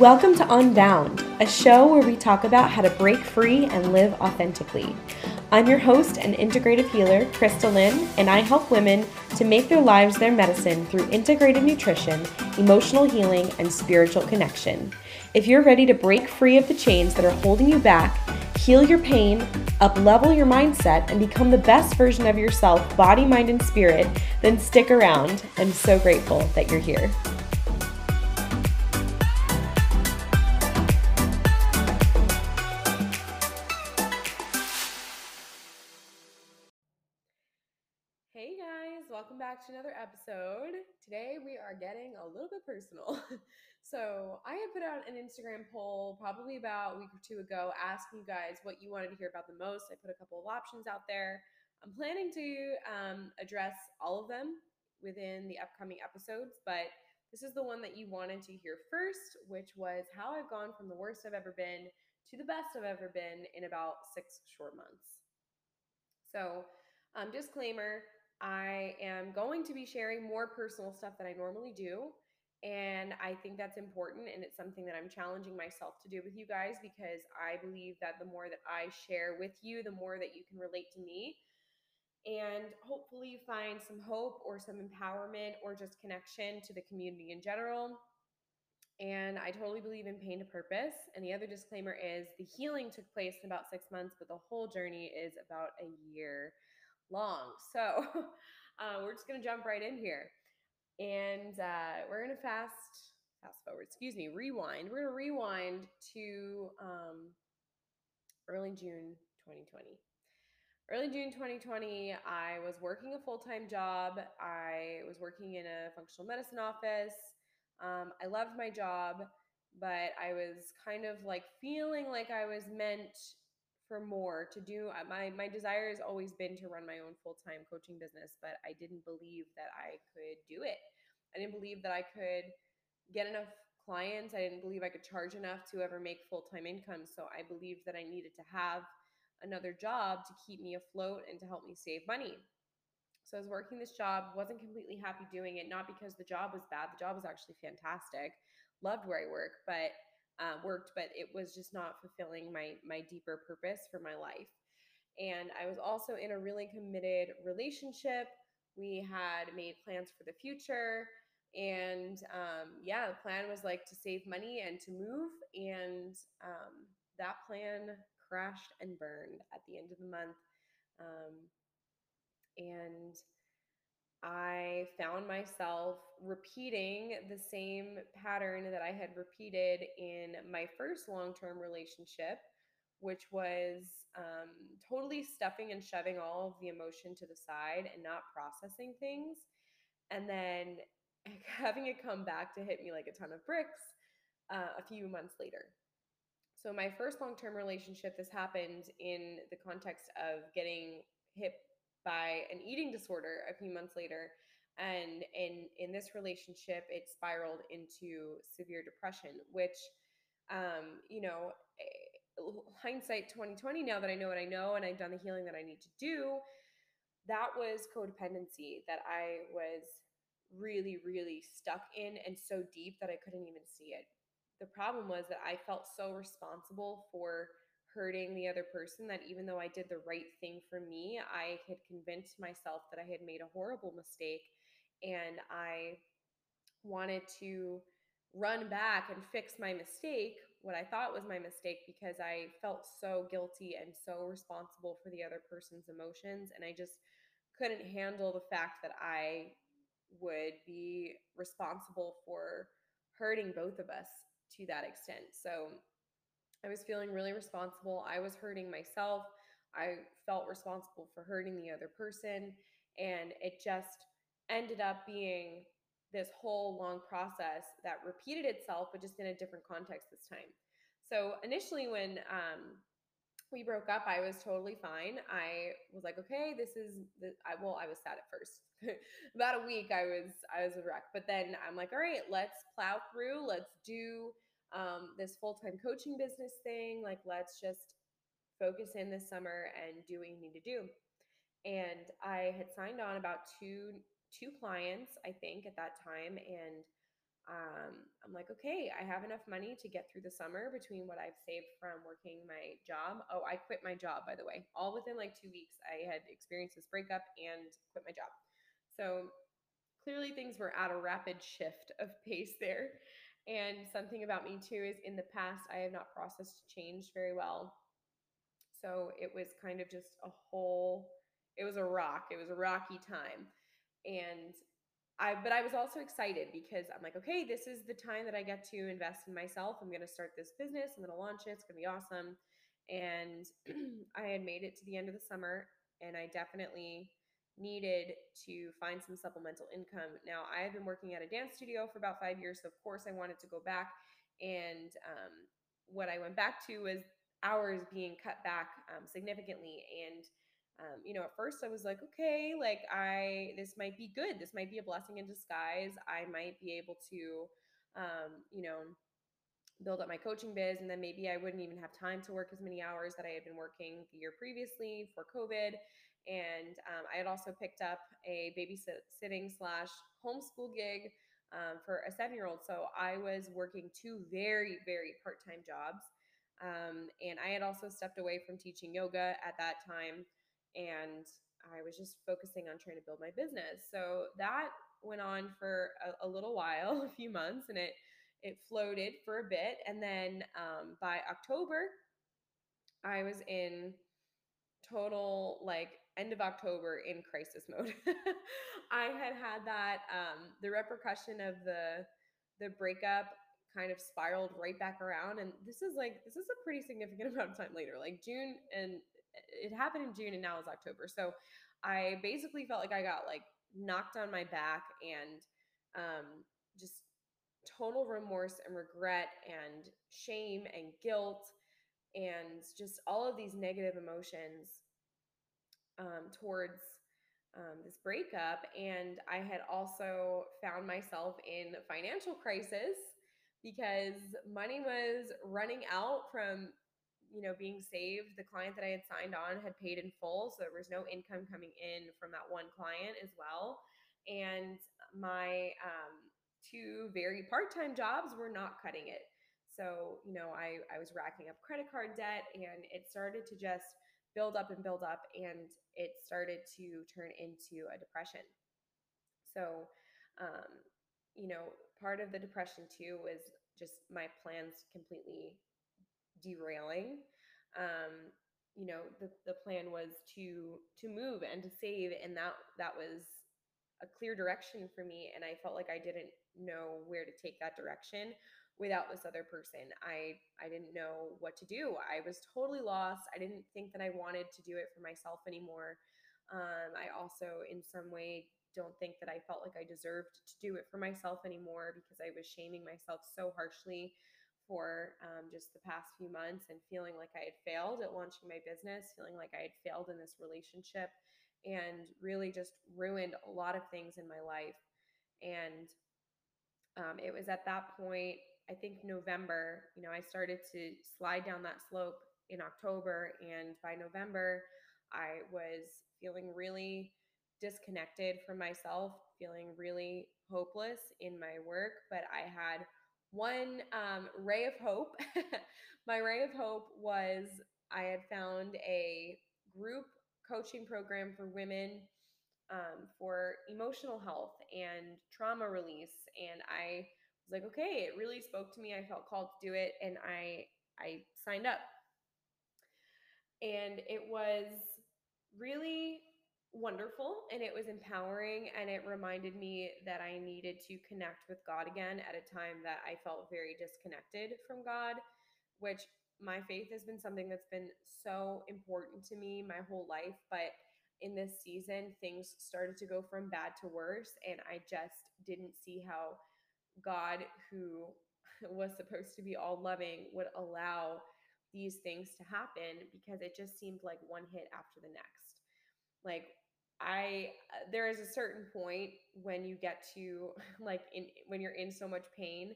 Welcome to Unbound, a show where we talk about how to break free and live authentically. I'm your host and integrative healer, Krista Lynn, and I help women to make their lives their medicine through integrative nutrition, emotional healing, and spiritual connection. If you're ready to break free of the chains that are holding you back, heal your pain, up level your mindset, and become the best version of yourself, body, mind, and spirit, then stick around. I'm so grateful that you're here. Back to another episode. Today we are getting a little bit personal. so, I had put out an Instagram poll probably about a week or two ago asking you guys what you wanted to hear about the most. I put a couple of options out there. I'm planning to um, address all of them within the upcoming episodes, but this is the one that you wanted to hear first, which was how I've gone from the worst I've ever been to the best I've ever been in about six short months. So, um, disclaimer I am going to be sharing more personal stuff than I normally do. And I think that's important. And it's something that I'm challenging myself to do with you guys because I believe that the more that I share with you, the more that you can relate to me. And hopefully find some hope or some empowerment or just connection to the community in general. And I totally believe in pain to purpose. And the other disclaimer is the healing took place in about six months, but the whole journey is about a year long. So uh, we're just going to jump right in here. And uh, we're going to fast, fast forward, excuse me, rewind. We're going to rewind to um, early June 2020. Early June 2020, I was working a full time job. I was working in a functional medicine office. Um, I loved my job, but I was kind of like feeling like I was meant for more to do uh, my my desire has always been to run my own full-time coaching business but i didn't believe that i could do it. I didn't believe that i could get enough clients. I didn't believe i could charge enough to ever make full-time income. So i believed that i needed to have another job to keep me afloat and to help me save money. So i was working this job wasn't completely happy doing it not because the job was bad. The job was actually fantastic. Loved where i work but uh, worked, but it was just not fulfilling my my deeper purpose for my life. And I was also in a really committed relationship. We had made plans for the future. And um, yeah, the plan was like to save money and to move. And um, that plan crashed and burned at the end of the month. Um, and I found myself repeating the same pattern that I had repeated in my first long term relationship, which was um, totally stuffing and shoving all of the emotion to the side and not processing things. And then having it come back to hit me like a ton of bricks uh, a few months later. So, my first long term relationship, this happened in the context of getting hit by an eating disorder a few months later and in in this relationship it spiraled into severe depression which um you know eh, hindsight 2020 now that i know what i know and i've done the healing that i need to do that was codependency that i was really really stuck in and so deep that i couldn't even see it. The problem was that i felt so responsible for hurting the other person that even though I did the right thing for me, I had convinced myself that I had made a horrible mistake and I wanted to run back and fix my mistake, what I thought was my mistake, because I felt so guilty and so responsible for the other person's emotions. And I just couldn't handle the fact that I would be responsible for hurting both of us to that extent. So I was feeling really responsible. I was hurting myself. I felt responsible for hurting the other person. And it just ended up being this whole long process that repeated itself, but just in a different context this time. So initially, when um, we broke up, I was totally fine. I was like, okay, this is the, I, well, I was sad at first. About a week, I was I was a wreck. But then I'm like, all right, let's plow through. Let's do um, this full time coaching business thing. Like, let's just focus in this summer and do what you need to do. And I had signed on about two two clients, I think, at that time, and um, I'm like, okay, I have enough money to get through the summer between what I've saved from working my job. Oh, I quit my job, by the way. All within like two weeks, I had experienced this breakup and quit my job. So clearly things were at a rapid shift of pace there. And something about me too is in the past, I have not processed change very well. So it was kind of just a whole, it was a rock. It was a rocky time. And I but I was also excited because I'm like, okay, this is the time that I get to invest in myself. I'm gonna start this business. I'm gonna launch it. It's gonna be awesome. And I had made it to the end of the summer, and I definitely needed to find some supplemental income. Now, I had been working at a dance studio for about five years, so of course I wanted to go back. And um, what I went back to was hours being cut back um, significantly, and um, you know, at first I was like, okay, like I, this might be good. This might be a blessing in disguise. I might be able to, um, you know, build up my coaching biz. And then maybe I wouldn't even have time to work as many hours that I had been working the year previously for COVID. And um, I had also picked up a babysitting slash homeschool gig um, for a seven year old. So I was working two very, very part time jobs. Um, and I had also stepped away from teaching yoga at that time and I was just focusing on trying to build my business. So that went on for a, a little while, a few months, and it it floated for a bit. And then um, by October, I was in total like end of October in crisis mode. I had had that um, the repercussion of the the breakup kind of spiraled right back around and this is like this is a pretty significant amount of time later like june and it happened in June and now it's October. So I basically felt like I got like knocked on my back and um, just total remorse and regret and shame and guilt and just all of these negative emotions um, towards um, this breakup. And I had also found myself in financial crisis because money was running out from you know being saved the client that i had signed on had paid in full so there was no income coming in from that one client as well and my um, two very part-time jobs were not cutting it so you know I, I was racking up credit card debt and it started to just build up and build up and it started to turn into a depression so um, you know part of the depression too was just my plans completely derailing. Um, you know, the, the plan was to to move and to save, and that that was a clear direction for me. And I felt like I didn't know where to take that direction without this other person. I I didn't know what to do. I was totally lost. I didn't think that I wanted to do it for myself anymore. Um, I also, in some way, don't think that I felt like I deserved to do it for myself anymore because I was shaming myself so harshly for um, just the past few months and feeling like I had failed at launching my business, feeling like I had failed in this relationship, and really just ruined a lot of things in my life. And um, it was at that point, I think November, you know, I started to slide down that slope in October. And by November, I was feeling really disconnected from myself, feeling really hopeless in my work, but I had one um, ray of hope. my ray of hope was I had found a group coaching program for women um, for emotional health and trauma release. And I was like, okay, it really spoke to me. I felt called to do it. And I, I signed up. And it was really wonderful and it was empowering and it reminded me that I needed to connect with God again at a time that I felt very disconnected from God, which my faith has been something that's been so important to me my whole life, but in this season things started to go from bad to worse and I just didn't see how God who was supposed to be all loving would allow these things to happen because it just seemed like one hit after the next. Like I uh, there is a certain point when you get to like in when you're in so much pain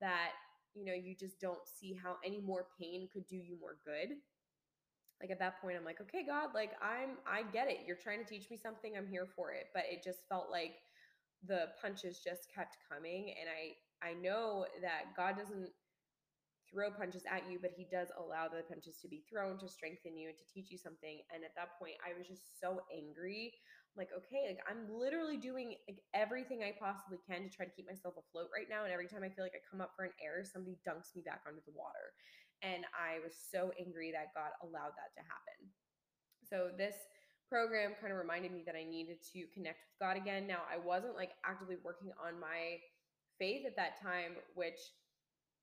that you know you just don't see how any more pain could do you more good. Like at that point I'm like, "Okay, God, like I'm I get it. You're trying to teach me something. I'm here for it." But it just felt like the punches just kept coming and I I know that God doesn't throw punches at you, but he does allow the punches to be thrown to strengthen you and to teach you something. And at that point, I was just so angry. I'm like, okay, like I'm literally doing like everything I possibly can to try to keep myself afloat right now. And every time I feel like I come up for an error, somebody dunks me back under the water. And I was so angry that God allowed that to happen. So this program kind of reminded me that I needed to connect with God again. Now, I wasn't like actively working on my faith at that time, which,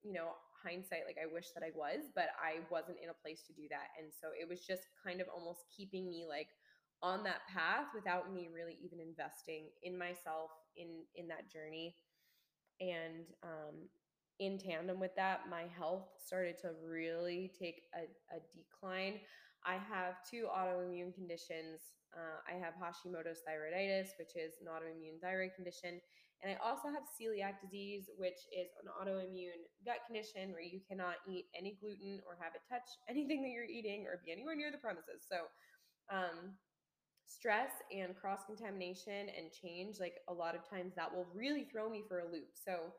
you know, hindsight, like I wish that I was, but I wasn't in a place to do that. And so it was just kind of almost keeping me like on that path without me really even investing in myself in in that journey. And um in tandem with that, my health started to really take a, a decline. I have two autoimmune conditions. Uh, I have Hashimoto's thyroiditis, which is an autoimmune thyroid condition, and I also have celiac disease, which is an autoimmune gut condition where you cannot eat any gluten or have it touch anything that you're eating or be anywhere near the premises. So, um, stress and cross contamination and change, like a lot of times that will really throw me for a loop. So,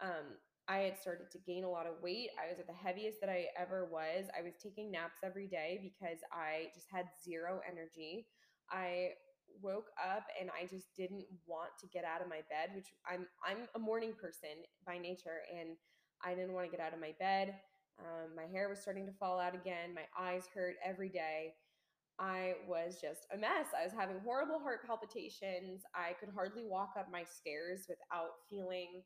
um, I had started to gain a lot of weight. I was at the heaviest that I ever was. I was taking naps every day because I just had zero energy. I woke up and I just didn't want to get out of my bed, which I'm I'm a morning person by nature and I didn't want to get out of my bed. Um, my hair was starting to fall out again. My eyes hurt every day. I was just a mess. I was having horrible heart palpitations. I could hardly walk up my stairs without feeling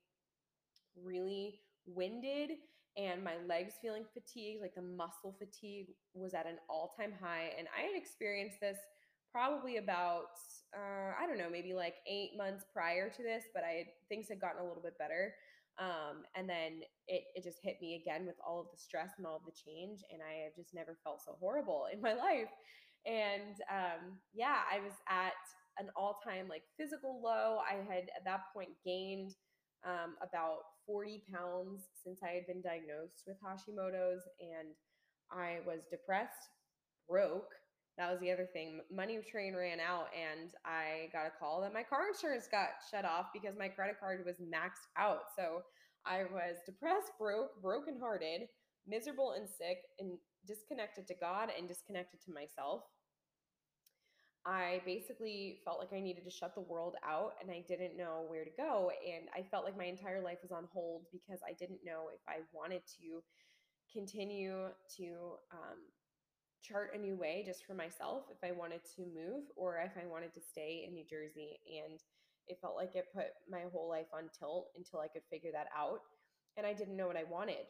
really winded and my legs feeling fatigued. Like the muscle fatigue was at an all time high. And I had experienced this probably about uh, I don't know, maybe like eight months prior to this, but I things had gotten a little bit better. Um, and then it it just hit me again with all of the stress and all of the change, and I have just never felt so horrible in my life. And um, yeah, I was at an all time like physical low. I had at that point gained um, about 40 pounds since I had been diagnosed with Hashimoto's, and I was depressed, broke, that was the other thing. Money train ran out, and I got a call that my car insurance got shut off because my credit card was maxed out. So I was depressed, broke, brokenhearted, miserable, and sick, and disconnected to God and disconnected to myself. I basically felt like I needed to shut the world out and I didn't know where to go. And I felt like my entire life was on hold because I didn't know if I wanted to continue to um, chart a new way just for myself if I wanted to move or if I wanted to stay in New Jersey. And it felt like it put my whole life on tilt until I could figure that out. And I didn't know what I wanted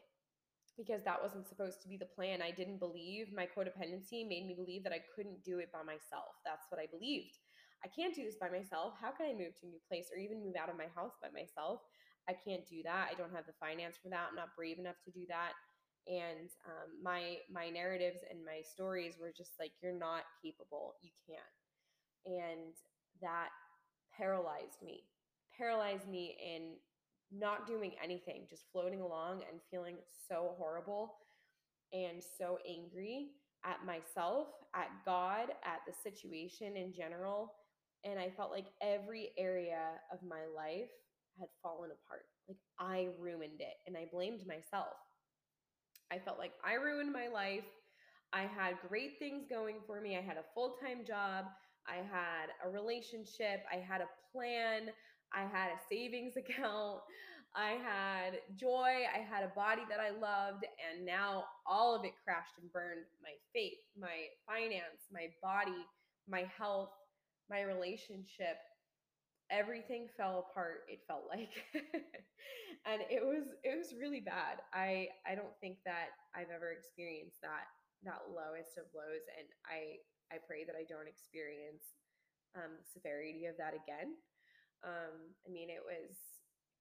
because that wasn't supposed to be the plan. I didn't believe my codependency made me believe that I couldn't do it by myself. That's what I believed. I can't do this by myself. How can I move to a new place or even move out of my house by myself? I can't do that. I don't have the finance for that. I'm not brave enough to do that and um, my my narratives and my stories were just like you're not capable you can't and that paralyzed me paralyzed me in not doing anything just floating along and feeling so horrible and so angry at myself at god at the situation in general and i felt like every area of my life had fallen apart like i ruined it and i blamed myself I felt like I ruined my life. I had great things going for me. I had a full time job. I had a relationship. I had a plan. I had a savings account. I had joy. I had a body that I loved. And now all of it crashed and burned my faith, my finance, my body, my health, my relationship everything fell apart it felt like and it was it was really bad i i don't think that i've ever experienced that that lowest of lows and i i pray that i don't experience um, the severity of that again um, i mean it was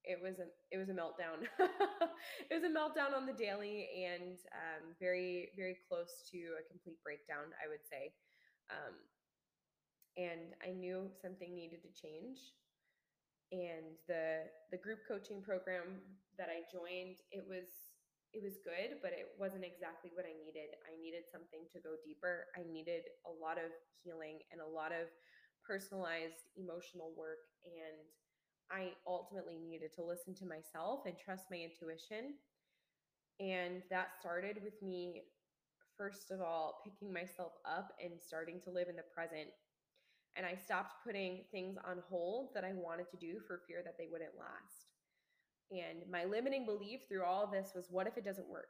it was a it was a meltdown it was a meltdown on the daily and um, very very close to a complete breakdown i would say um, and I knew something needed to change. And the the group coaching program that I joined, it was it was good, but it wasn't exactly what I needed. I needed something to go deeper. I needed a lot of healing and a lot of personalized emotional work and I ultimately needed to listen to myself and trust my intuition. And that started with me, first of all, picking myself up and starting to live in the present. And I stopped putting things on hold that I wanted to do for fear that they wouldn't last. And my limiting belief through all of this was what if it doesn't work?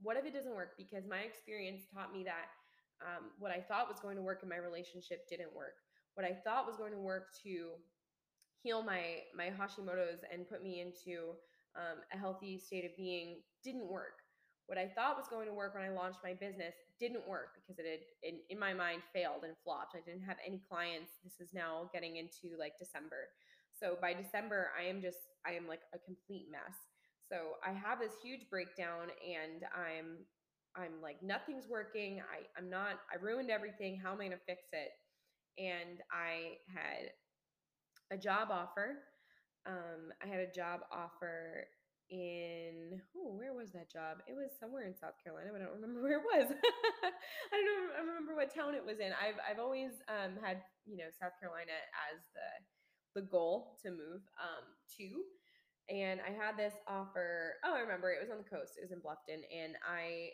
What if it doesn't work? Because my experience taught me that um, what I thought was going to work in my relationship didn't work. What I thought was going to work to heal my my Hashimoto's and put me into um, a healthy state of being didn't work. What I thought was going to work when I launched my business didn't work because it had, in, in my mind, failed and flopped. I didn't have any clients. This is now getting into like December. So by December, I am just, I am like a complete mess. So I have this huge breakdown and I'm, I'm like, nothing's working. I, I'm not, I ruined everything. How am I going to fix it? And I had a job offer. Um, I had a job offer in oh where was that job? It was somewhere in south carolina but i don't remember where it was. I don't remember what town it was in. I've, I've always um, had you know south carolina as the the goal to move um, to. And i had this offer oh i remember it was on the coast it was in bluffton and i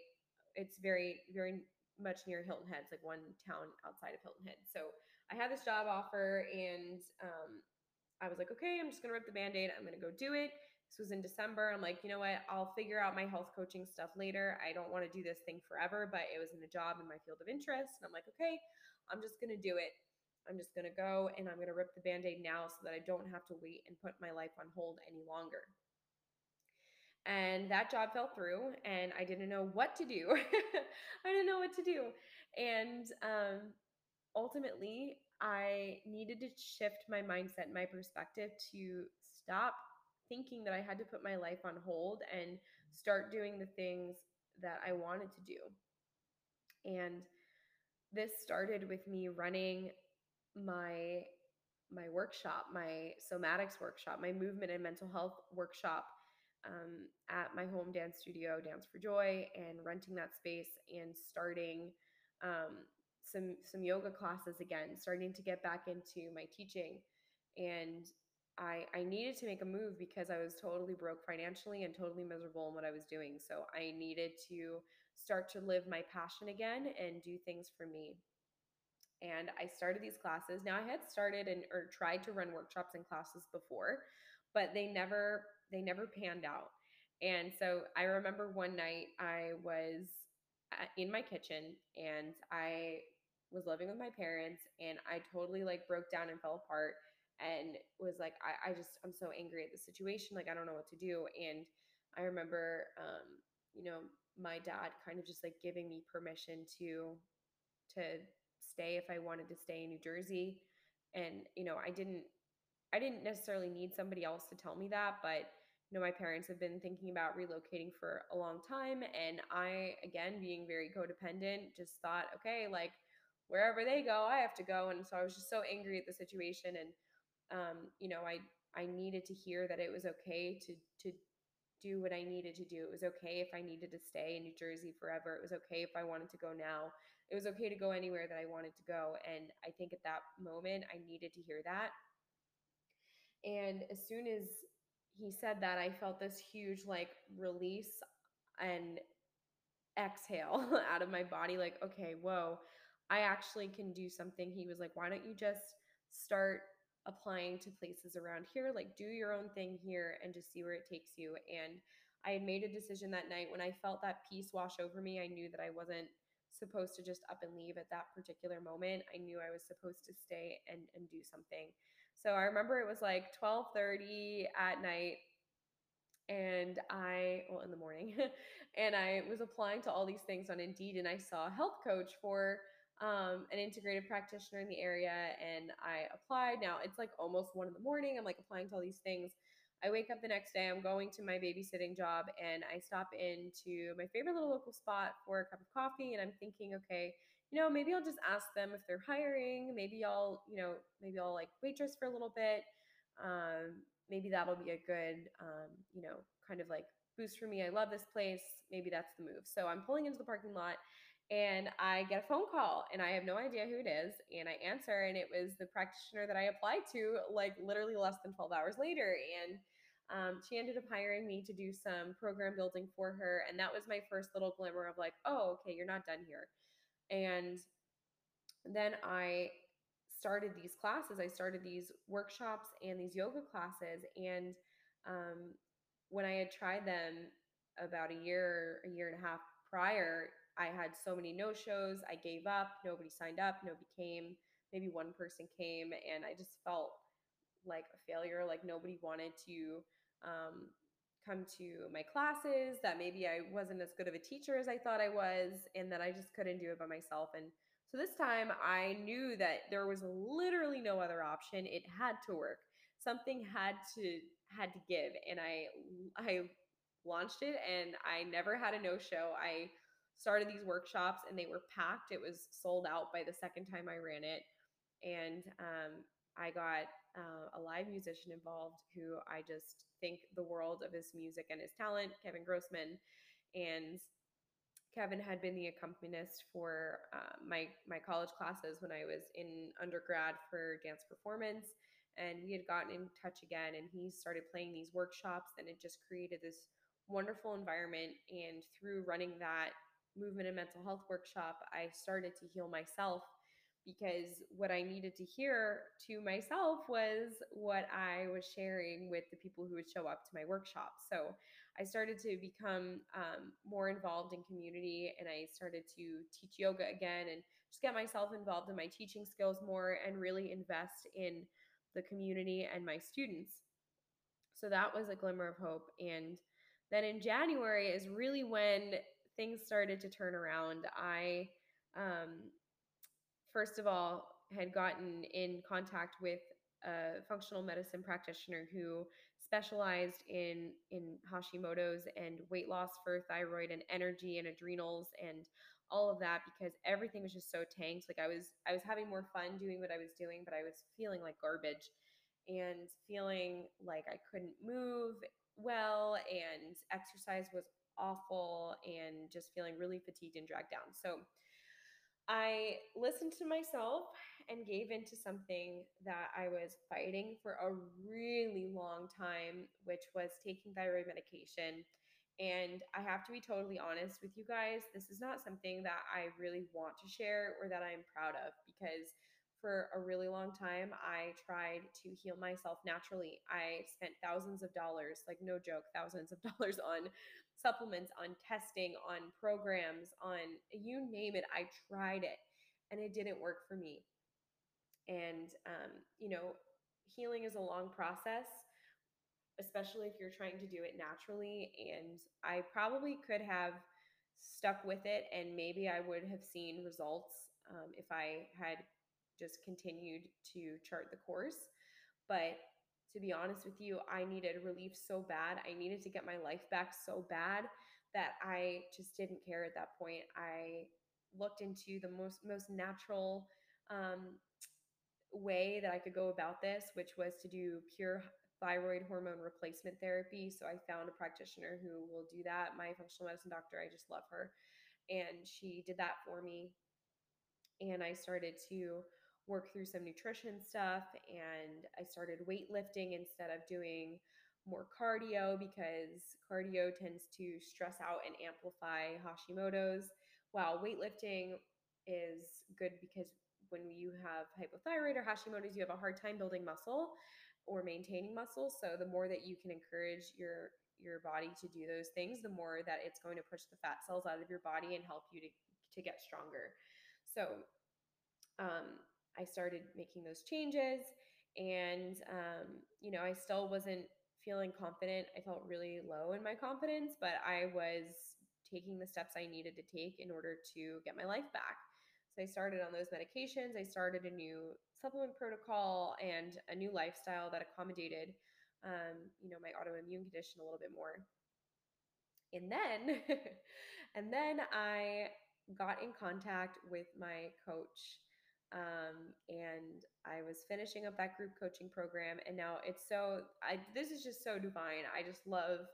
it's very very much near hilton head it's like one town outside of hilton head so i had this job offer and um, i was like okay i'm just gonna rip the band-aid i'm gonna go do it this was in December. I'm like, you know what? I'll figure out my health coaching stuff later. I don't want to do this thing forever, but it was in a job in my field of interest. And I'm like, okay, I'm just going to do it. I'm just going to go and I'm going to rip the band aid now so that I don't have to wait and put my life on hold any longer. And that job fell through, and I didn't know what to do. I didn't know what to do. And um, ultimately, I needed to shift my mindset, my perspective to stop thinking that I had to put my life on hold and start doing the things that I wanted to do. And this started with me running my my workshop, my somatics workshop, my movement and mental health workshop um, at my home dance studio, Dance for Joy, and renting that space and starting um, some some yoga classes again, starting to get back into my teaching, and I, I needed to make a move because I was totally broke financially and totally miserable in what I was doing. So I needed to start to live my passion again and do things for me. And I started these classes. Now I had started and or tried to run workshops and classes before, but they never they never panned out. And so I remember one night I was uh, in my kitchen and I was living with my parents and I totally like broke down and fell apart and was like, I, I just, I'm so angry at the situation. Like, I don't know what to do. And I remember, um, you know, my dad kind of just like giving me permission to, to stay if I wanted to stay in New Jersey. And, you know, I didn't, I didn't necessarily need somebody else to tell me that, but you know, my parents have been thinking about relocating for a long time. And I, again, being very codependent, just thought, okay, like wherever they go, I have to go. And so I was just so angry at the situation. And um, you know, I I needed to hear that it was okay to to do what I needed to do. It was okay if I needed to stay in New Jersey forever. It was okay if I wanted to go now. It was okay to go anywhere that I wanted to go. And I think at that moment, I needed to hear that. And as soon as he said that, I felt this huge like release and exhale out of my body like, okay, whoa, I actually can do something. He was like, why don't you just start applying to places around here. Like, do your own thing here and just see where it takes you. And I had made a decision that night when I felt that peace wash over me. I knew that I wasn't supposed to just up and leave at that particular moment. I knew I was supposed to stay and, and do something. So I remember it was like 12:30 at night and I well in the morning and I was applying to all these things on Indeed and I saw a health coach for um, an integrated practitioner in the area and I applied. Now it's like almost one in the morning. I'm like applying to all these things. I wake up the next day, I'm going to my babysitting job, and I stop into my favorite little local spot for a cup of coffee. And I'm thinking, okay, you know, maybe I'll just ask them if they're hiring. Maybe I'll, you know, maybe I'll like waitress for a little bit. Um, maybe that'll be a good, um, you know, kind of like boost for me. I love this place. Maybe that's the move. So I'm pulling into the parking lot and I get a phone call and I have no idea who it is. And I answer, and it was the practitioner that I applied to like literally less than 12 hours later. And um, she ended up hiring me to do some program building for her. And that was my first little glimmer of like, oh, okay, you're not done here. And then I started these classes. I started these workshops and these yoga classes. And um, when I had tried them about a year, a year and a half prior, I had so many no shows. I gave up. Nobody signed up. Nobody came. Maybe one person came, and I just felt like a failure. Like nobody wanted to um, come to my classes. That maybe I wasn't as good of a teacher as I thought I was, and that I just couldn't do it by myself. And so this time I knew that there was literally no other option. It had to work. Something had to had to give, and I I launched it, and I never had a no show. I started these workshops and they were packed. It was sold out by the second time I ran it. And um, I got uh, a live musician involved who I just think the world of his music and his talent, Kevin Grossman. And Kevin had been the accompanist for uh, my my college classes when I was in undergrad for dance performance, and we had gotten in touch again. And he started playing these workshops, and it just created this wonderful environment. And through running that movement and mental health workshop, I started to heal myself because what I needed to hear to myself was what I was sharing with the people who would show up to my workshop. So I started to become um, more involved in community and I started to teach yoga again and just get myself involved in my teaching skills more and really invest in the community and my students. So that was a glimmer of hope. And then in January is really when things started to turn around. I, um, first of all, had gotten in contact with a functional medicine practitioner who specialized in in Hashimoto's and weight loss for thyroid and energy and adrenals and all of that because everything was just so tanked like I was I was having more fun doing what I was doing but I was feeling like garbage and feeling like I couldn't move well and exercise was awful and just feeling really fatigued and dragged down. So I listened to myself and gave into something that I was fighting for a really long time, which was taking thyroid medication. And I have to be totally honest with you guys, this is not something that I really want to share or that I'm proud of because for a really long time I tried to heal myself naturally. I spent thousands of dollars, like no joke, thousands of dollars on supplements, on testing, on programs, on you name it. I tried it and it didn't work for me. And, um, you know, healing is a long process, especially if you're trying to do it naturally. And I probably could have stuck with it and maybe I would have seen results um, if I had just continued to chart the course. But to be honest with you, I needed relief so bad. I needed to get my life back so bad that I just didn't care at that point. I looked into the most most natural um, way that I could go about this, which was to do pure thyroid hormone replacement therapy. So I found a practitioner who will do that. My functional medicine doctor, I just love her. And she did that for me. And I started to work through some nutrition stuff and I started weightlifting instead of doing more cardio because cardio tends to stress out and amplify Hashimoto's, while weightlifting is good because when you have hypothyroid or Hashimoto's, you have a hard time building muscle or maintaining muscle. So the more that you can encourage your your body to do those things, the more that it's going to push the fat cells out of your body and help you to, to get stronger. So um, I started making those changes. And, um, you know, I still wasn't feeling confident. I felt really low in my confidence, but I was taking the steps I needed to take in order to get my life back. So I started on those medications. I started a new supplement protocol and a new lifestyle that accommodated, um, you know, my autoimmune condition a little bit more. And then, and then I got in contact with my coach um, and I was finishing up that group coaching program, and now it's so I this is just so divine. I just love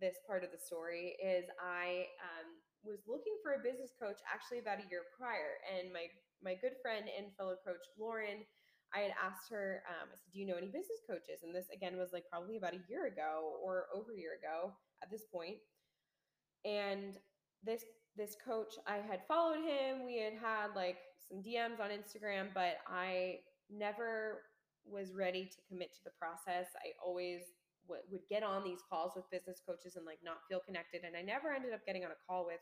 this part of the story. Is I um, was looking for a business coach actually about a year prior. And my my good friend and fellow coach Lauren, I had asked her, um, I said, "Do you know any business coaches?" And this again was like probably about a year ago or over a year ago at this point. And this this coach, I had followed him. We had had like some DMs on Instagram, but I never was ready to commit to the process. I always w- would get on these calls with business coaches and like not feel connected. And I never ended up getting on a call with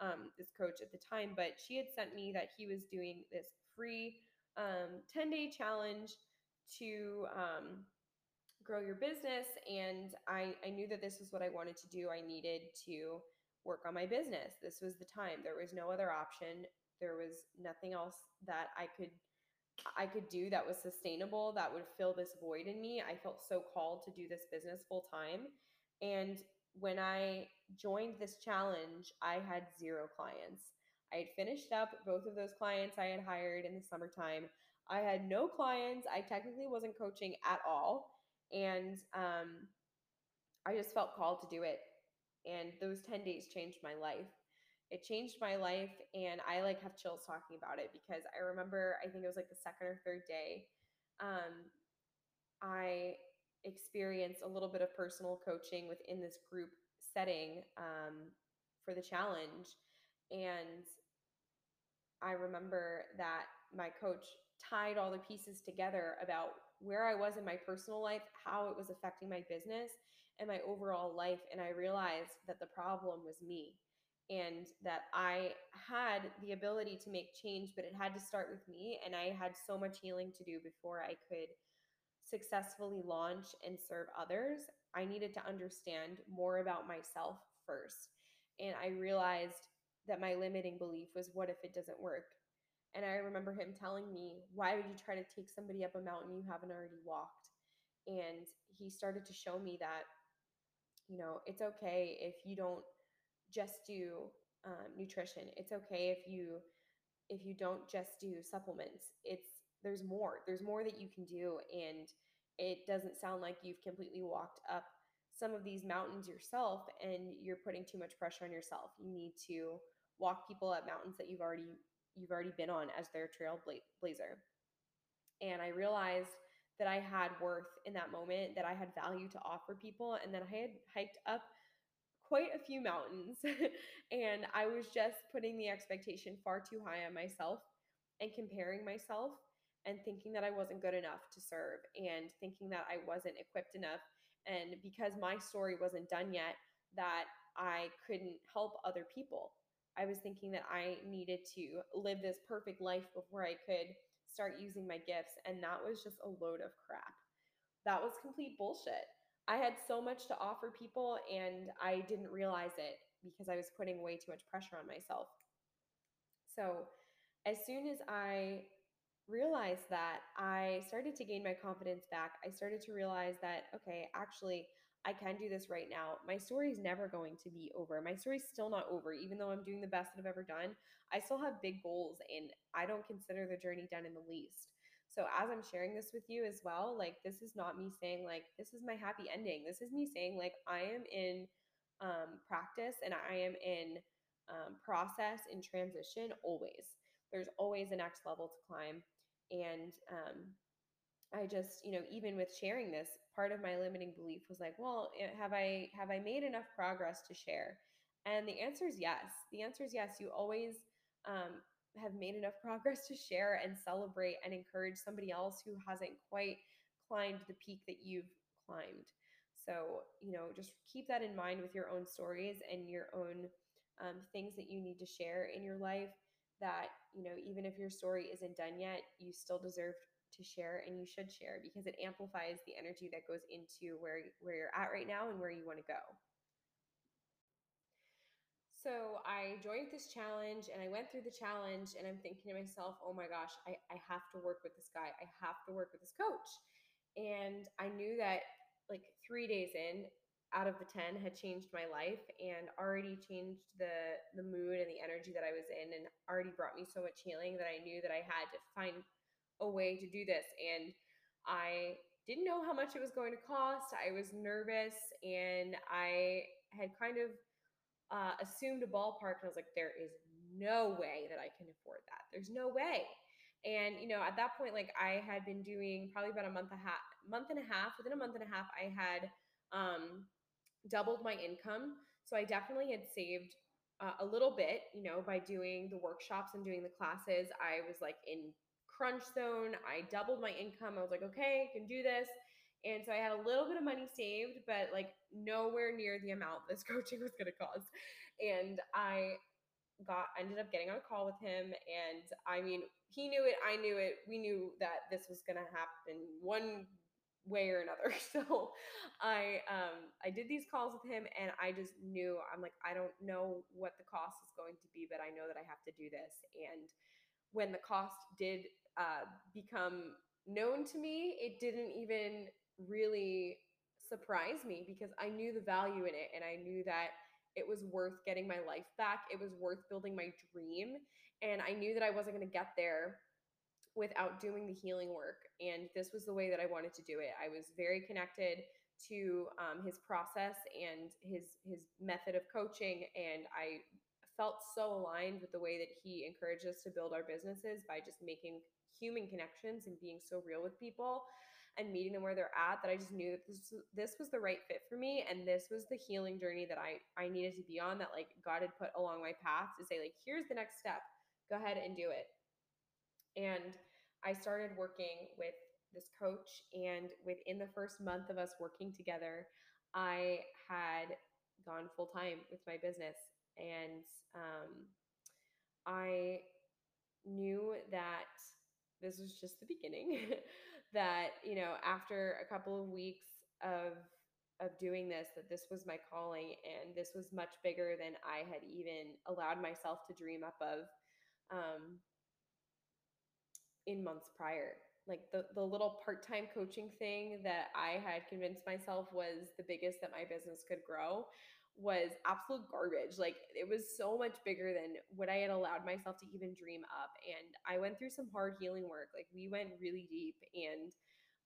um, this coach at the time, but she had sent me that he was doing this free um, 10 day challenge to um, grow your business. And I, I knew that this was what I wanted to do. I needed to work on my business. This was the time. There was no other option. There was nothing else that I could I could do that was sustainable that would fill this void in me. I felt so called to do this business full time. And when I joined this challenge, I had zero clients. I had finished up both of those clients I had hired in the summertime. I had no clients. I technically wasn't coaching at all. And um, I just felt called to do it. And those 10 days changed my life it changed my life and i like have chills talking about it because i remember i think it was like the second or third day um, i experienced a little bit of personal coaching within this group setting um, for the challenge and i remember that my coach tied all the pieces together about where i was in my personal life how it was affecting my business and my overall life and i realized that the problem was me and that I had the ability to make change, but it had to start with me. And I had so much healing to do before I could successfully launch and serve others. I needed to understand more about myself first. And I realized that my limiting belief was what if it doesn't work? And I remember him telling me, Why would you try to take somebody up a mountain you haven't already walked? And he started to show me that, you know, it's okay if you don't just do um, nutrition. It's okay if you if you don't just do supplements. It's there's more. There's more that you can do, and it doesn't sound like you've completely walked up some of these mountains yourself, and you're putting too much pressure on yourself. You need to walk people up mountains that you've already you've already been on as their trailblazer. And I realized that I had worth in that moment, that I had value to offer people, and that I had hiked up quite a few mountains and I was just putting the expectation far too high on myself and comparing myself and thinking that I wasn't good enough to serve and thinking that I wasn't equipped enough and because my story wasn't done yet that I couldn't help other people. I was thinking that I needed to live this perfect life before I could start using my gifts and that was just a load of crap. That was complete bullshit I had so much to offer people and I didn't realize it because I was putting way too much pressure on myself. So, as soon as I realized that, I started to gain my confidence back. I started to realize that, okay, actually, I can do this right now. My story is never going to be over. My story's still not over, even though I'm doing the best that I've ever done. I still have big goals and I don't consider the journey done in the least. So as I'm sharing this with you as well, like this is not me saying like this is my happy ending. This is me saying like I am in um, practice and I am in um, process in transition always. There's always a next level to climb, and um, I just you know even with sharing this, part of my limiting belief was like, well, eh, have I have I made enough progress to share? And the answer is yes. The answer is yes. You always um, have made enough progress to share and celebrate and encourage somebody else who hasn't quite climbed the peak that you've climbed. So, you know, just keep that in mind with your own stories and your own um, things that you need to share in your life. That, you know, even if your story isn't done yet, you still deserve to share and you should share because it amplifies the energy that goes into where, where you're at right now and where you want to go. So I joined this challenge and I went through the challenge and I'm thinking to myself, oh my gosh, I, I have to work with this guy. I have to work with this coach. And I knew that like three days in, out of the 10 had changed my life and already changed the the mood and the energy that I was in and already brought me so much healing that I knew that I had to find a way to do this and I didn't know how much it was going to cost. I was nervous and I had kind of uh, assumed a ballpark and I was like, there is no way that I can afford that. There's no way. And you know, at that point, like I had been doing probably about a month a half, month and a half. Within a month and a half, I had um, doubled my income. So I definitely had saved uh, a little bit, you know, by doing the workshops and doing the classes. I was like in crunch zone. I doubled my income. I was like, okay, I can do this. And so I had a little bit of money saved, but like nowhere near the amount this coaching was going to cost. And I got ended up getting on a call with him and I mean, he knew it, I knew it. We knew that this was going to happen one way or another. So I um I did these calls with him and I just knew I'm like I don't know what the cost is going to be, but I know that I have to do this. And when the cost did uh, become known to me, it didn't even really surprised me because I knew the value in it and I knew that it was worth getting my life back. It was worth building my dream. And I knew that I wasn't going to get there without doing the healing work. And this was the way that I wanted to do it. I was very connected to um, his process and his his method of coaching, and I felt so aligned with the way that he encouraged us to build our businesses by just making human connections and being so real with people and meeting them where they're at that I just knew that this this was the right fit for me and this was the healing journey that I I needed to be on that like God had put along my path to say like here's the next step. Go ahead and do it. And I started working with this coach and within the first month of us working together I had gone full time with my business and um, I knew that this was just the beginning that you know after a couple of weeks of of doing this that this was my calling and this was much bigger than i had even allowed myself to dream up of um, in months prior. Like the, the little part-time coaching thing that i had convinced myself was the biggest that my business could grow was absolute garbage. Like it was so much bigger than what I had allowed myself to even dream up. And I went through some hard healing work. Like we went really deep and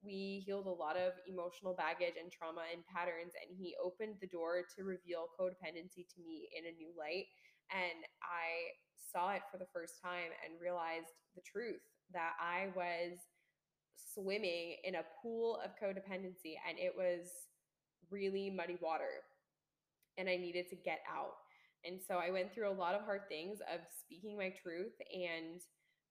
we healed a lot of emotional baggage and trauma and patterns. And he opened the door to reveal codependency to me in a new light. And I saw it for the first time and realized the truth that I was swimming in a pool of codependency and it was really muddy water and I needed to get out. And so I went through a lot of hard things of speaking my truth and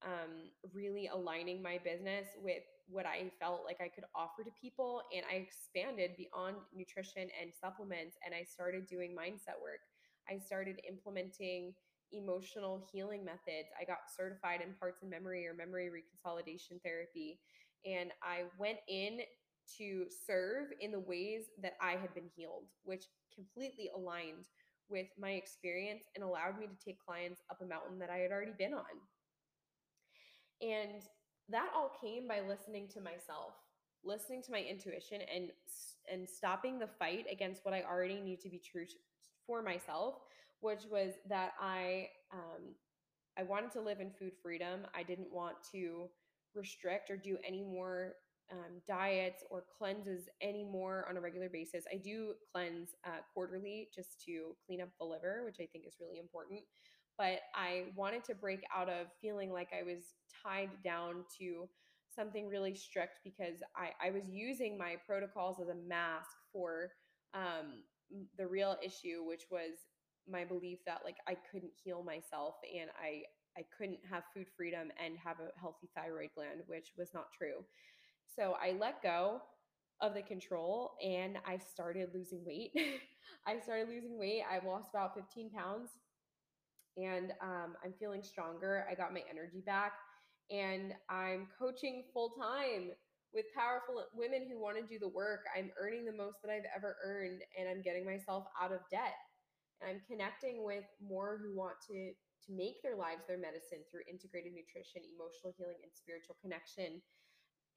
um, really aligning my business with what I felt like I could offer to people. And I expanded beyond nutrition and supplements and I started doing mindset work. I started implementing emotional healing methods. I got certified in parts and memory or memory reconsolidation therapy. And I went in to serve in the ways that I had been healed, which completely aligned with my experience and allowed me to take clients up a mountain that I had already been on. And that all came by listening to myself, listening to my intuition and and stopping the fight against what I already knew to be true for myself, which was that I um, I wanted to live in food freedom. I didn't want to restrict or do any more um, diets or cleanses anymore on a regular basis. I do cleanse uh, quarterly just to clean up the liver, which I think is really important. But I wanted to break out of feeling like I was tied down to something really strict because I, I was using my protocols as a mask for um, the real issue, which was my belief that like I couldn't heal myself and I I couldn't have food freedom and have a healthy thyroid gland, which was not true. So I let go of the control and I started losing weight. I started losing weight. I lost about 15 pounds and um, I'm feeling stronger. I got my energy back and I'm coaching full time with powerful women who want to do the work. I'm earning the most that I've ever earned and I'm getting myself out of debt. And I'm connecting with more who want to to make their lives their medicine through integrated nutrition, emotional healing and spiritual connection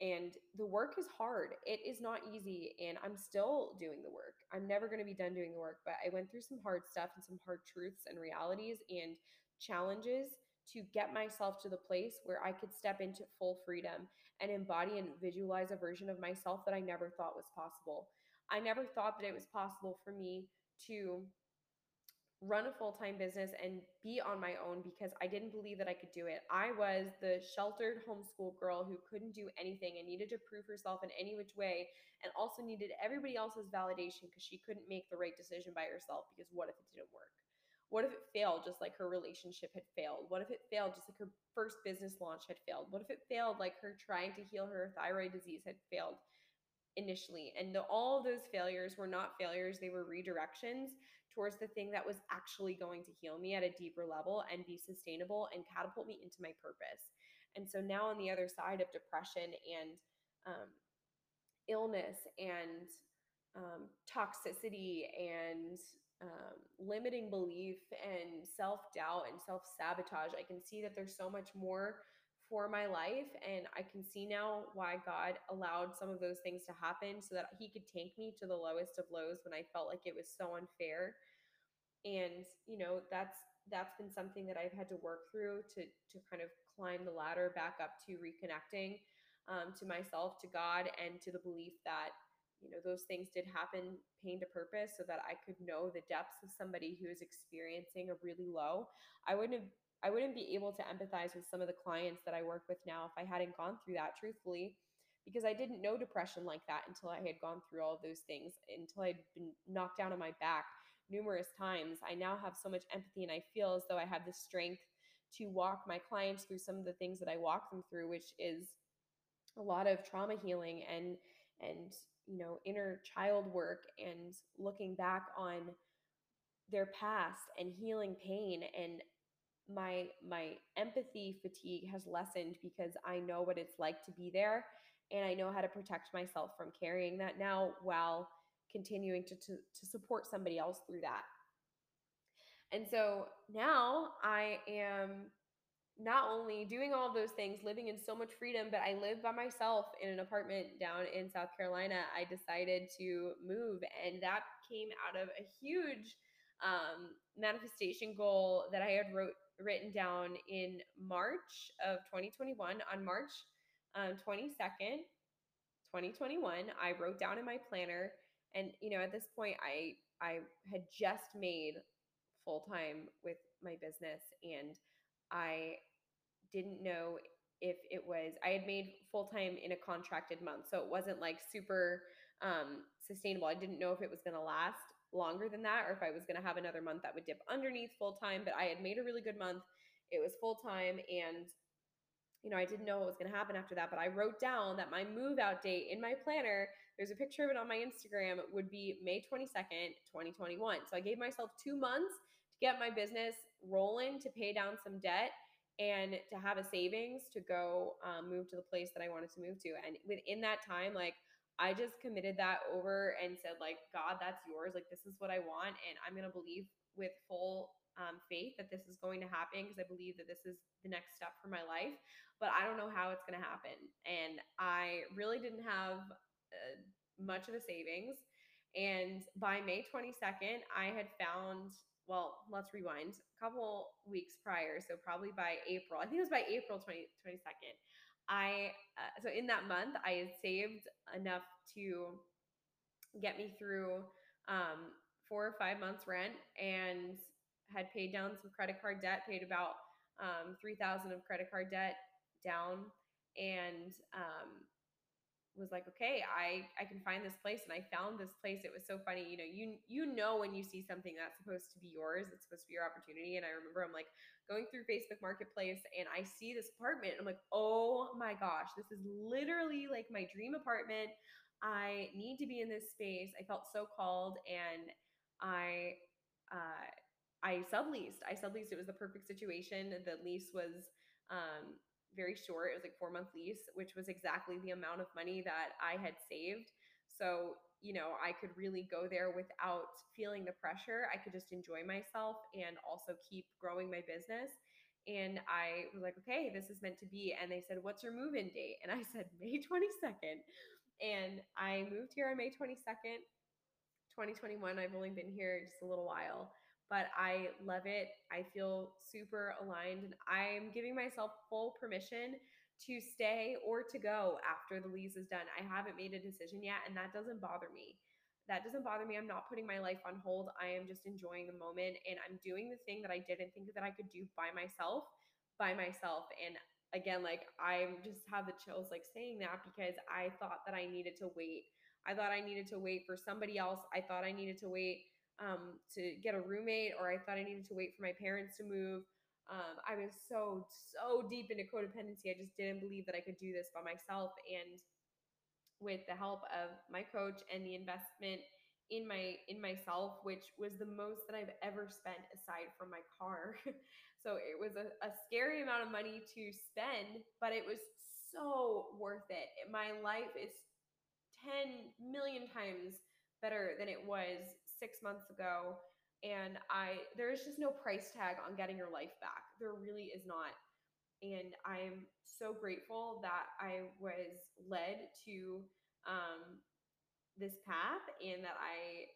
and the work is hard. It is not easy and i'm still doing the work. I'm never going to be done doing the work but i went through some hard stuff and some hard truths and realities and challenges to get myself to the place where i could step into full freedom and embody and visualize a version of myself that i never thought was possible. I never thought that it was possible for me to run a full time business and be on my own because I didn't believe that I could do it. I was the sheltered homeschool girl who couldn't do anything and needed to prove herself in any which way and also needed everybody else's validation because she couldn't make the right decision by herself because what if it didn't work? What if it failed just like her relationship had failed? What if it failed just like her first business launch had failed? What if it failed like her trying to heal her thyroid disease had failed? initially. And the, all those failures were not failures, they were redirections towards the thing that was actually going to heal me at a deeper level and be sustainable and catapult me into my purpose. And so now on the other side of depression and um, illness and um, toxicity and um, limiting belief and self doubt and self sabotage, I can see that there's so much more for my life. And I can see now why God allowed some of those things to happen so that He could take me to the lowest of lows when I felt like it was so unfair. And, you know, that's that's been something that I've had to work through to to kind of climb the ladder back up to reconnecting um, to myself, to God, and to the belief that you know those things did happen pain to purpose so that i could know the depths of somebody who is experiencing a really low. I wouldn't have I wouldn't be able to empathize with some of the clients that I work with now if I hadn't gone through that, truthfully, because I didn't know depression like that until I had gone through all of those things, until I'd been knocked down on my back numerous times. I now have so much empathy and I feel as though I have the strength to walk my clients through some of the things that I walk them through, which is a lot of trauma healing and and you know inner child work and looking back on their past and healing pain and my my empathy fatigue has lessened because I know what it's like to be there and I know how to protect myself from carrying that now while continuing to, to, to support somebody else through that. And so now I am not only doing all those things, living in so much freedom, but I live by myself in an apartment down in South Carolina. I decided to move, and that came out of a huge um, manifestation goal that I had wrote written down in March of 2021. On March um, 22nd, 2021, I wrote down in my planner, and you know, at this point, I I had just made full time with my business, and I didn't know if it was I had made full time in a contracted month, so it wasn't like super um, sustainable. I didn't know if it was going to last longer than that or if I was going to have another month that would dip underneath full time. But I had made a really good month. It was full time and you know, I didn't know what was going to happen after that, but I wrote down that my move out date in my planner, there's a picture of it on my Instagram, would be May 22nd, 2021. So I gave myself two months to get my business rolling, to pay down some debt, and to have a savings to go um, move to the place that I wanted to move to. And within that time, like I just committed that over and said, like, God, that's yours. Like, this is what I want. And I'm going to believe with full um, faith that this is going to happen because I believe that this is the next step for my life. But I don't know how it's going to happen. And I really didn't have much of a savings. And by May 22nd, I had found, well, let's rewind a couple weeks prior. So probably by April, I think it was by April 20, 22nd. I uh, so in that month I had saved enough to get me through um, four or five months rent and had paid down some credit card debt, paid about um, three thousand of credit card debt down, and um, was like, okay, I I can find this place, and I found this place. It was so funny, you know, you you know when you see something that's supposed to be yours, it's supposed to be your opportunity. And I remember I'm like going through Facebook Marketplace, and I see this apartment. I'm like, oh my gosh, this is literally like my dream apartment. I need to be in this space. I felt so called, and I uh, I subleased. I subleased. It was the perfect situation. The lease was um, very short. It was like four month lease, which was exactly the amount of money that I had saved. So, you know, I could really go there without feeling the pressure. I could just enjoy myself and also keep growing my business. And I was like, okay, this is meant to be. And they said, what's your move in date? And I said, May 22nd. And I moved here on May 22nd, 2021. I've only been here just a little while but I love it. I feel super aligned and I'm giving myself full permission to stay or to go after the lease is done. I haven't made a decision yet and that doesn't bother me. that doesn't bother me. I'm not putting my life on hold. I am just enjoying the moment and I'm doing the thing that I didn't think that I could do by myself, by myself. And again, like I just have the chills like saying that because I thought that I needed to wait. I thought I needed to wait for somebody else. I thought I needed to wait um, to get a roommate, or I thought I needed to wait for my parents to move. Um, I was so, so deep into codependency. I just didn't believe that I could do this by myself. And with the help of my coach and the investment in my in myself which was the most that i've ever spent aside from my car so it was a, a scary amount of money to spend but it was so worth it my life is 10 million times better than it was six months ago and i there is just no price tag on getting your life back there really is not and I'm so grateful that I was led to um, this path and that I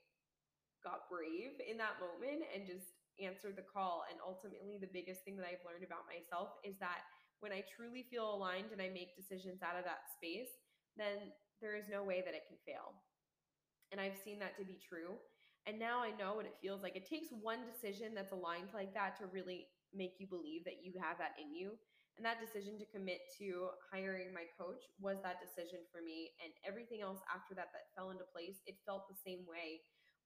got brave in that moment and just answered the call. And ultimately, the biggest thing that I've learned about myself is that when I truly feel aligned and I make decisions out of that space, then there is no way that it can fail. And I've seen that to be true. And now I know what it feels like. It takes one decision that's aligned like that to really make you believe that you have that in you. And that decision to commit to hiring my coach was that decision for me. And everything else after that that fell into place, it felt the same way.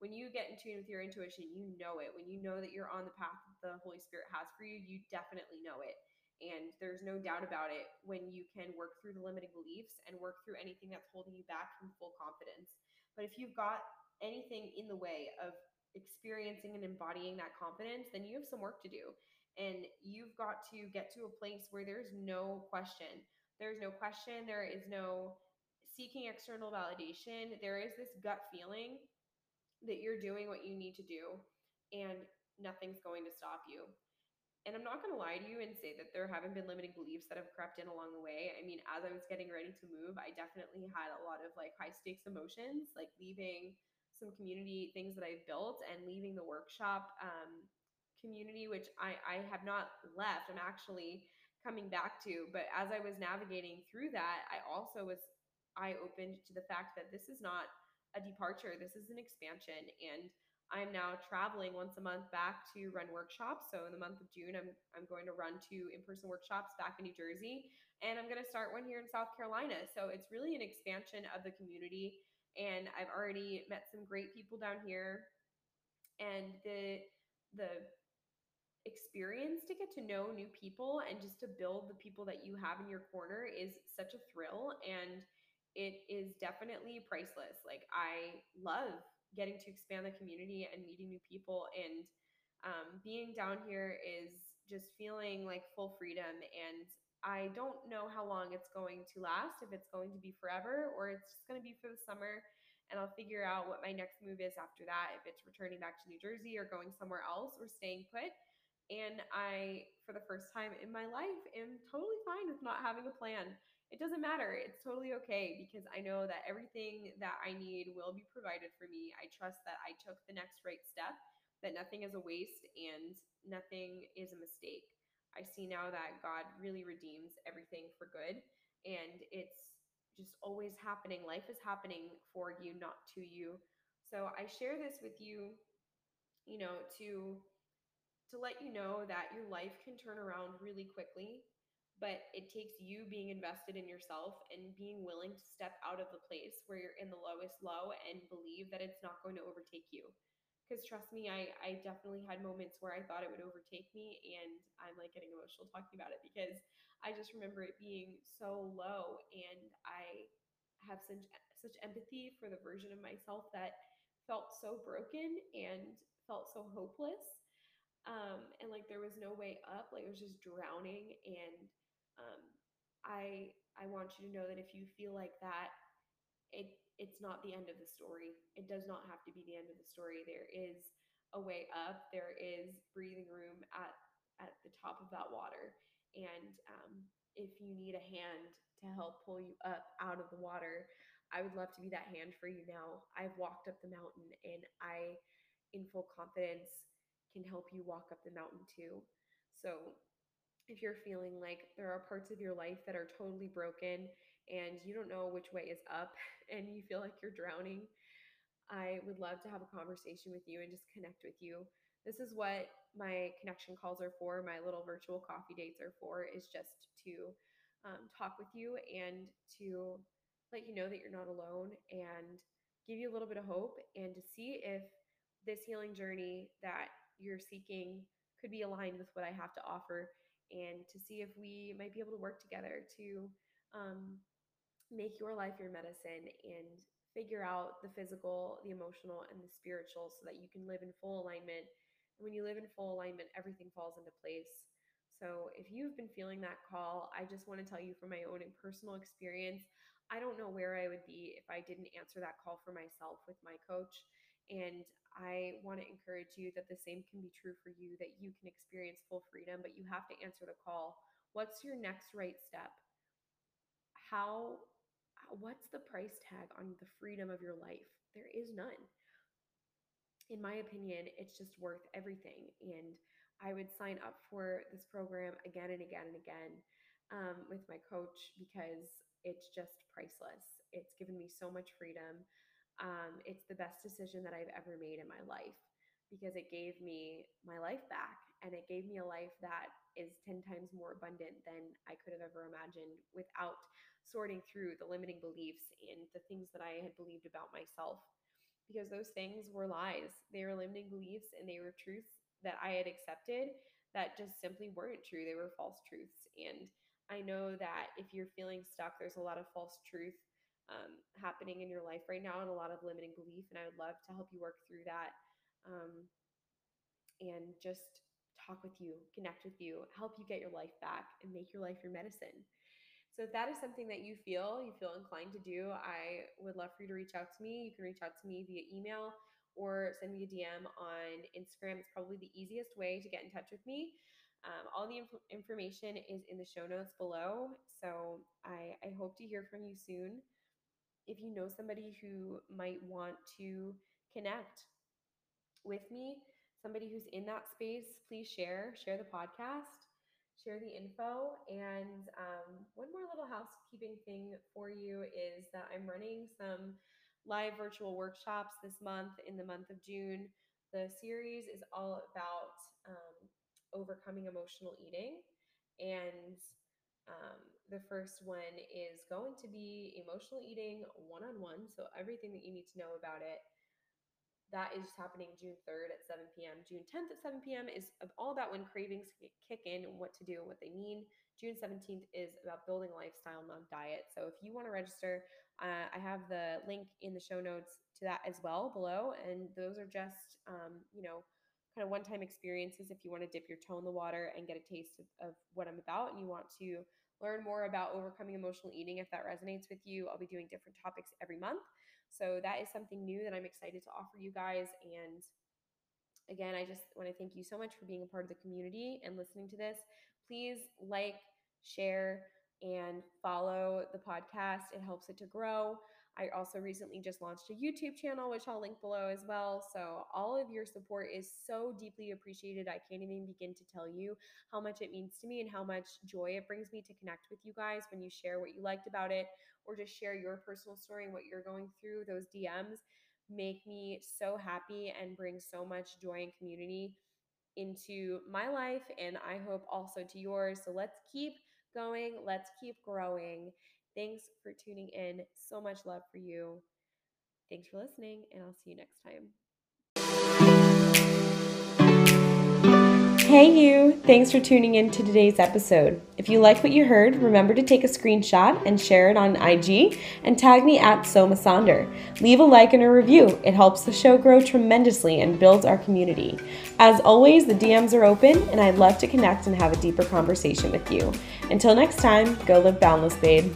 When you get in tune with your intuition, you know it. When you know that you're on the path that the Holy Spirit has for you, you definitely know it. And there's no doubt about it when you can work through the limiting beliefs and work through anything that's holding you back from full confidence. But if you've got anything in the way of experiencing and embodying that confidence, then you have some work to do. And you've got to get to a place where there's no question. There's no question. There is no seeking external validation. There is this gut feeling that you're doing what you need to do and nothing's going to stop you. And I'm not going to lie to you and say that there haven't been limiting beliefs that have crept in along the way. I mean, as I was getting ready to move, I definitely had a lot of like high stakes emotions, like leaving some community things that I've built and leaving the workshop um, community, which I, I have not left. I'm actually coming back to. But as I was navigating through that, I also was eye opened to the fact that this is not a departure, this is an expansion. And I'm now traveling once a month back to run workshops. So in the month of June, I'm I'm going to run two in-person workshops back in New Jersey, and I'm going to start one here in South Carolina. So it's really an expansion of the community, and I've already met some great people down here, and the the experience to get to know new people and just to build the people that you have in your corner is such a thrill and it is definitely priceless. Like I love getting to expand the community and meeting new people and um, being down here is just feeling like full freedom and I don't know how long it's going to last, if it's going to be forever or it's just going to be for the summer. And I'll figure out what my next move is after that, if it's returning back to New Jersey or going somewhere else or staying put. And I, for the first time in my life, am totally fine with not having a plan. It doesn't matter. It's totally okay because I know that everything that I need will be provided for me. I trust that I took the next right step, that nothing is a waste and nothing is a mistake. I see now that God really redeems everything for good and it's just always happening. Life is happening for you, not to you. So I share this with you, you know, to to let you know that your life can turn around really quickly, but it takes you being invested in yourself and being willing to step out of the place where you're in the lowest low and believe that it's not going to overtake you. Because trust me, I, I definitely had moments where I thought it would overtake me, and I'm like getting emotional talking about it because I just remember it being so low, and I have such such empathy for the version of myself that felt so broken and felt so hopeless um, and like there was no way up like it was just drowning and um, i i want you to know that if you feel like that it it's not the end of the story. It does not have to be the end of the story. There is a way up. There is breathing room at at the top of that water. And um, if you need a hand to help pull you up out of the water i would love to be that hand for you now. I've walked up the mountain and i in full confidence can help you walk up the mountain too. So, if you're feeling like there are parts of your life that are totally broken and you don't know which way is up and you feel like you're drowning, I would love to have a conversation with you and just connect with you. This is what my connection calls are for, my little virtual coffee dates are for, is just to um, talk with you and to let you know that you're not alone and give you a little bit of hope and to see if this healing journey that you're seeking could be aligned with what I have to offer and to see if we might be able to work together to um, make your life your medicine and figure out the physical, the emotional, and the spiritual so that you can live in full alignment. And when you live in full alignment, everything falls into place. So if you've been feeling that call, I just want to tell you from my own personal experience, I don't know where I would be if I didn't answer that call for myself with my coach. And I want to encourage you that the same can be true for you, that you can experience full freedom, but you have to answer the call. What's your next right step? How what's the price tag on the freedom of your life? There is none. In my opinion, it's just worth everything. And I would sign up for this program again and again and again um, with my coach because it's just priceless. It's given me so much freedom. Um, it's the best decision that I've ever made in my life because it gave me my life back and it gave me a life that is 10 times more abundant than I could have ever imagined without sorting through the limiting beliefs and the things that I had believed about myself. Because those things were lies. They were limiting beliefs and they were truths that I had accepted that just simply weren't true. They were false truths. And I know that if you're feeling stuck, there's a lot of false truth um, happening in your life right now and a lot of limiting belief. And I would love to help you work through that um, and just talk with you, connect with you, help you get your life back, and make your life your medicine. So if that is something that you feel you feel inclined to do, I would love for you to reach out to me. You can reach out to me via email or send me a DM on Instagram. It's probably the easiest way to get in touch with me. Um, all the inf- information is in the show notes below. So I, I hope to hear from you soon. If you know somebody who might want to connect with me, somebody who's in that space, please share, share the podcast share the info. And um, one more little housekeeping thing for you is that I'm running some live virtual workshops this month in the month of June. The series is all about um, overcoming emotional eating. And um, the first one is going to be emotional eating one on one. So, everything that you need to know about it that is happening June 3rd at 7 p.m. June 10th at 7 p.m. is all about when cravings kick in, and what to do, and what they mean. June 17th is about building a lifestyle, not diet. So if you want to register, uh, I have the link in the show notes to that as well below. And those are just, um, you know, kind of one time experiences if you want to dip your toe in the water and get a taste of, of what I'm about and you want to learn more about overcoming emotional eating if that resonates with you. I'll be doing different topics every month. So that is something new that I'm excited to offer you guys. And again, I just want to thank you so much for being a part of the community and listening to this. Please like, share, and follow the podcast. It helps it to grow. I also recently just launched a YouTube channel, which I'll link below as well. So, all of your support is so deeply appreciated. I can't even begin to tell you how much it means to me and how much joy it brings me to connect with you guys when you share what you liked about it or just share your personal story and what you're going through. Those DMs make me so happy and bring so much joy and community into my life and I hope also to yours. So, let's keep going, let's keep growing. Thanks for tuning in. So much love for you. Thanks for listening, and I'll see you next time. Hey, you! Thanks for tuning in to today's episode. If you like what you heard, remember to take a screenshot and share it on IG and tag me at Soma Sonder. Leave a like and a review. It helps the show grow tremendously and builds our community. As always, the DMs are open, and I'd love to connect and have a deeper conversation with you. Until next time, go live boundless, babe.